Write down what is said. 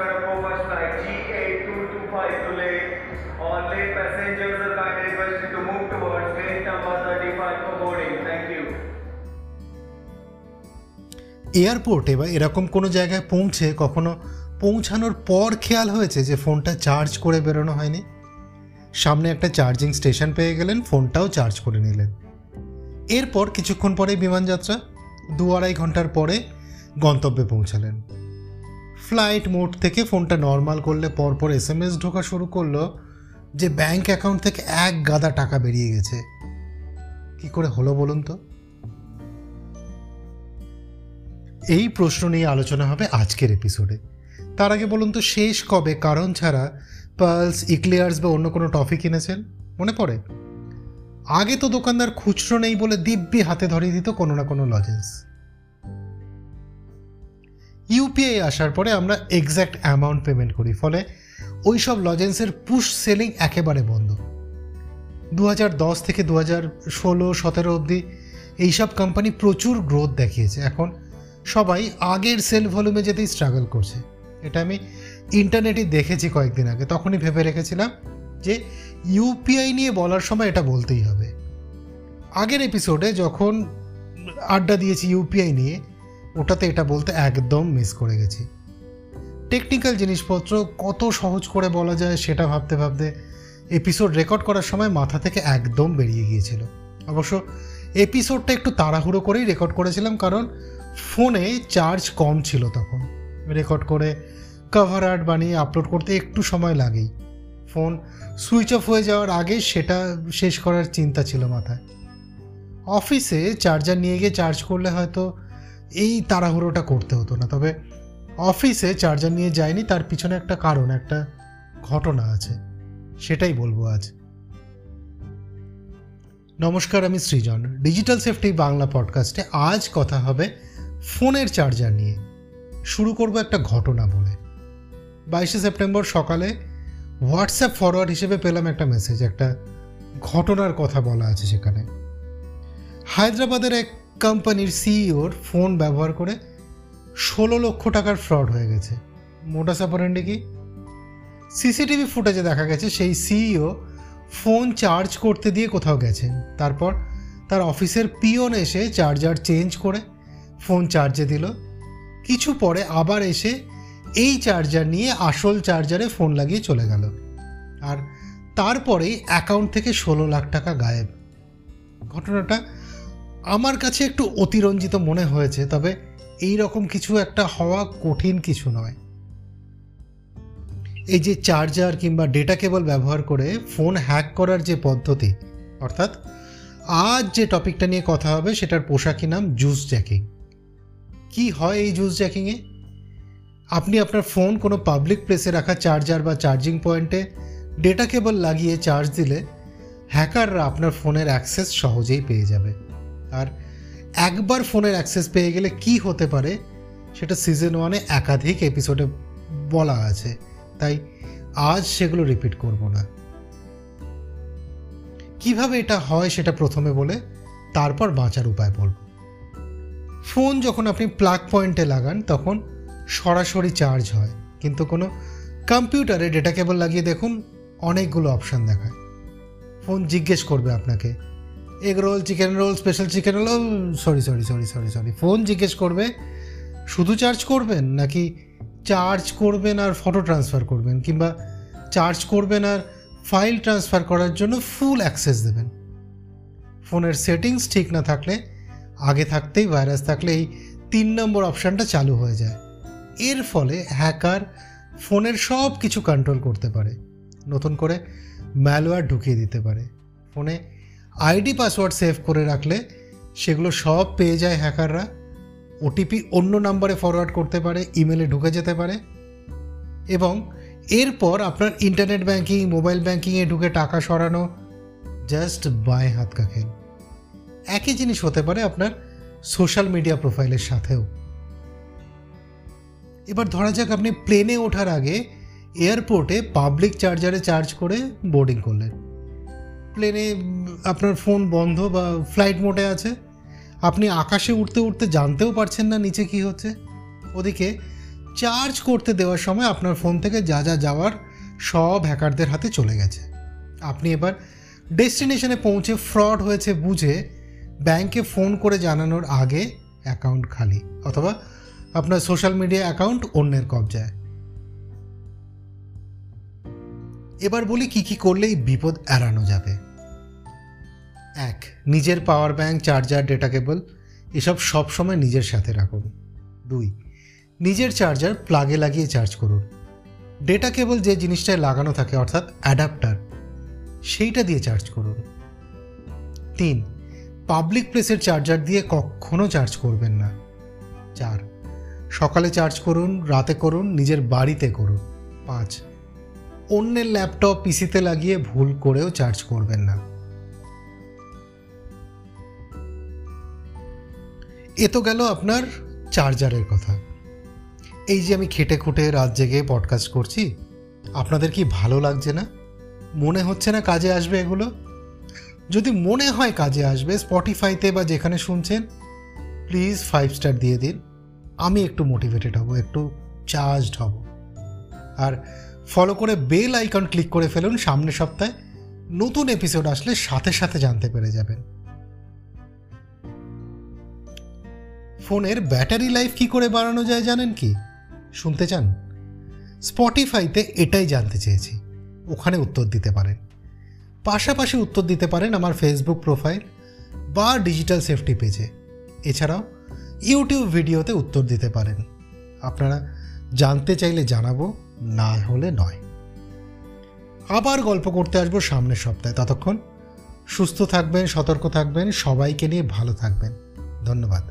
Verapova's flight GA225 to late. All late passengers are kindly requested to move towards gate number 35 for boarding. Thank you. এয়ারপোর্টে বা এরকম কোনো জায়গায় পৌঁছে কখনো পৌঁছানোর পর খেয়াল হয়েছে যে ফোনটা চার্জ করে বেরোনো হয়নি সামনে একটা চার্জিং স্টেশন পেয়ে গেলেন, ফোনটাও চার্জ করে নিলেন এরপর কিছুক্ষণ পরে বিমানযাত্রা, দু আড়াই ঘণ্টার পরে গন্তব্যে পৌঁছালেন ফ্লাইট মোড থেকে ফোনটা নর্মাল করলে পরপর এস এম এস ঢোকা শুরু করল যে ব্যাংক অ্যাকাউন্ট থেকে এক গাদা টাকা বেরিয়ে গেছে। কি করে হলো বলুন তো? এই প্রশ্ন নিয়ে আলোচনা হবে আজকের এপিসোডে তার আগে বলুন তো, শেষ কবে, কারণ ছাড়া পালস ইক্লিয়ার্স বা অন্য কোনো টফি কিনেছেন মনে পড়ে? আগে তো দোকানদার খুচরো নেই বলে দিব্যি হাতে ধরিয়ে দিত কোনো না কোনো লজেন্স ইউপিআই আসার পরে আমরা এক্স্যাক্ট অ্যামাউন্ট পেমেন্ট করি, ফলে ওই সব লজেন্সের পুশ সেলিং একেবারে বন্ধ। দু থেকে দু হাজার ষোলো, সতেরো অবধি এইসব কোম্পানি প্রচুর গ্রোথ দেখিয়েছে। এখন সবাই আগের সেল ভলিউমে যেতেই স্ট্রাগল করছে। এটা আমি ইন্টারনেটে দেখেছি কয়েকদিন আগে, তখনই ভেবে রেখেছিলাম যে ইউপিআই নিয়ে বলার সময় এটা বলতেই হবে। আগের এপিসোডে যখন আড্ডা দিয়েছি ইউপিআই নিয়ে ওটাতে এটা বলতে একদম মিস করে গেছি। টেকনিক্যাল জিনিসপত্র কত সহজ করে বলা যায় সেটা ভাবতে ভাবতে এপিসোড রেকর্ড করার সময় মাথা থেকে একদম বেরিয়ে গিয়েছিল। অবশ্য এপিসোডটা একটু তাড়াহুড়ো করেই রেকর্ড করেছিলাম কারণ ফোনে চার্জ কম ছিল তখন। রেকর্ড করে কভার আর্ট বানিয়ে আপলোড করতে একটু সময় লাগেই। ফোন সুইচ অফ হয়ে যাওয়ার আগে সেটা শেষ করার চিন্তা ছিল মাথায়। অফিসে চার্জার নিয়ে গিয়ে চার্জ করলে হয়তো এই তাড়াহুড়োটা করতে হতো না। তবে অফিসে চার্জার নিয়ে যায়নি, তার পিছনে একটা কারণ, একটা ঘটনা আছে। সেটাই বলব আজ। নমস্কার, আমি সৃজন। ডিজিটাল সেফটি বাংলা পডকাস্টে আজ কথা হবে ফোনের চার্জার নিয়ে। শুরু করব একটা ঘটনা বলে। বাইশে সেপ্টেম্বর সকালে হোয়াটসঅ্যাপ ফরওয়ার্ড হিসেবে পেলাম একটা মেসেজ একটা ঘটনার কথা বলা আছে সেখানে। হায়দ্রাবাদের এক কোম্পানির সিইওর ফোন ব্যবহার করে ষোলো লক্ষ টাকার ফ্রড হয়ে গেছে। মোটাস অপারেন্ডি কি? সিসিটিভি ফুটেজে দেখা গেছে সেই সিইও ফোন চার্জ করতে দিয়ে কোথাও গেছেন। তারপর তার অফিসের পিয়ন এসে চার্জার চেঞ্জ করে ফোন চার্জে দিল। কিছু পরে আবার এসে এই চার্জার নিয়ে আসল চার্জারে ফোন লাগিয়ে চলে গেল। আর তারপরেই অ্যাকাউন্ট থেকে ষোলো লাখ টাকা গায়েব। ঘটনাটা আমার কাছে একটু অতিরঞ্জিত মনে হয়েছে, তবে এই রকম কিছু একটা হওয়া কঠিন কিছু নয়। এই যে চার্জার কিংবা ডেটা কেবল ব্যবহার করে ফোন হ্যাক করার যে পদ্ধতি, অর্থাৎ আজ যে টপিকটা নিয়ে কথা হবে সেটার পোশাকি নাম জুস জ্যাকিং। কি হয় এই জুস জ্যাকিংয়ে? আপনি আপনার ফোন কোনো পাবলিক প্লেসে রাখা চার্জার বা চার্জিং পয়েন্টে ডেটা কেবল লাগিয়ে চার্জ দিলে হ্যাকাররা আপনার ফোনের অ্যাক্সেস সহজেই পেয়ে যাবে। আর একবার ফোনের অ্যাক্সেস পেয়ে গেলে কি হতে পারে, সেটা সিজন ওয়ানে একাধিক এপিসোডে বলা আছে। তাই আজ সেগুলো রিপিট করব না। কীভাবে এটা হয় সেটা প্রথমে বলে তারপর বাঁচার উপায় বলব। ফোন যখন আপনি প্লাগ পয়েন্টে লাগান, তখন সরাসরি চার্জ হয়। কিন্তু কোনো কম্পিউটারে ডেটা কেবল লাগিয়ে দেখুন, অনেকগুলো অপশান দেখায়। ফোন জিজ্ঞেস করবে আপনাকে egg roll chicken roll special chicken roll sorry sorry sorry sorry sorry phone জিজ্ঞেস করবে, শুধু চার্জ করবেন নাকি চার্জ করবেন আর ফটো ট্রান্সফার করবেন? কিংবা চার্জ করবেন আর ফাইল ট্রান্সফার করার জন্য ফুল অ্যাক্সেস দেবেন। ফোনের সেটিংস ঠিক না থাকলে, আগে থাকতেই ভাইরাস থাকলে এই তিন নম্বর অপশানটা চালু হয়ে যায়। এর ফলে হ্যাকার ফোনের সব কিছু কন্ট্রোল করতে পারে। নতুন করে ম্যালওয়্যার ঢুকিয়ে দিতে পারে। ফোনে আইডি পাসওয়ার্ড সেভ করে রাখলে সেগুলো সব পেয়ে যায় হ্যাকাররা। ওটিপি অন্য নাম্বারে ফরওয়ার্ড করতে পারে ইমেলে ঢুকে যেতে পারে। এবং এরপর আপনার ইন্টারনেট ব্যাংকিং মোবাইল ব্যাংকিংয়ে ঢুকে টাকা সরানো জাস্ট বায় হাত কা খেল একই জিনিস হতে পারে আপনার সোশ্যাল মিডিয়া প্রোফাইলের সাথেও। এবার ধরা যাক আপনি প্লেনে ওঠার আগে এয়ারপোর্টে পাবলিক চার্জারে চার্জ করে বোর্ডিং করলেন। প্লেনে আপনার ফোন বন্ধ বা ফ্লাইট মোডে আছে। আপনি আকাশে উঠতে উঠতে জানতেও পারছেন না নিচে কি হচ্ছে। ওদিকে চার্জ করতে দেওয়ার সময় আপনার ফোন থেকে যা যা যাওয়ার সব হ্যাকারদের হাতে চলে গেছে। আপনি এবার ডেস্টিনেশনে পৌঁছে ফ্রড হয়েছে বুঝে ব্যাংকে ফোন করে জানানোর আগে অ্যাকাউন্ট খালি অথবা আপনার সোশ্যাল মিডিয়া অ্যাকাউন্ট অন্যের কবজায়। এবার বলি কি কি করলে এই বিপদ এড়ানো যাবে। এক, নিজের power bank charger data cable এসব সবসময় নিজের সাথে রাখুন। দুই, নিজের চার্জার প্লাগে লাগিয়ে চার্জ করুন। ডেটা কেবল যে জিনিসটায় লাগানো থাকে, অর্থাৎ অ্যাডাপ্টার সেইটা দিয়ে চার্জ করুন। তিন পাবলিক প্লেসের চার্জার দিয়ে কখনো চার্জ করবেন না। চার, সকালে চার্জ করুন, রাতে করুন, নিজের বাড়িতে করুন। পাঁচ অন্যের ল্যাপটপ পিসিতে লাগিয়ে ভুল করেও চার্জ করবেন না। এ তো গেল আপনার চার্জারের কথা। এই যে আমি খেটে খুঁটে রাত জেগে পডকাস্ট করছি, আপনাদের কি ভালো লাগছে না? মনে হচ্ছে না কাজে আসবে এগুলো? যদি মনে হয় কাজে আসবে স্পটিফাইতে বা যেখানে শুনছেন প্লিজ ফাইভ স্টার দিয়ে দিন। আমি একটু মোটিভেটেড হব, একটু চার্জড হব। আর ফলো করে বেল আইকন ক্লিক করে ফেলুন সামনের সপ্তাহে। নতুন এপিসোড আসলে সাথে সাথে জানতে পেরে যাবেন। ফোনের ব্যাটারি লাইফ কি করে বাড়ানো যায় জানেন কি? শুনতে চান? স্পটিফাইতে এটাই জানতে চেয়েছি। ওখানে উত্তর দিতে পারেন। পাশাপাশি উত্তর দিতে পারেন আমার ফেসবুক প্রোফাইল বা ডিজিটাল সেফটি পেজে এছাড়াও ইউটিউব ভিডিওতে উত্তর দিতে পারেন। আপনারা জানতে চাইলে জানাব। না হলে নয়। আবার গল্প করতে আসব সামনের সপ্তাহে। ততক্ষণ সুস্থ থাকবেন, সতর্ক থাকবেন, সবাইকে নিয়ে ভালো থাকবেন। ধন্যবাদ।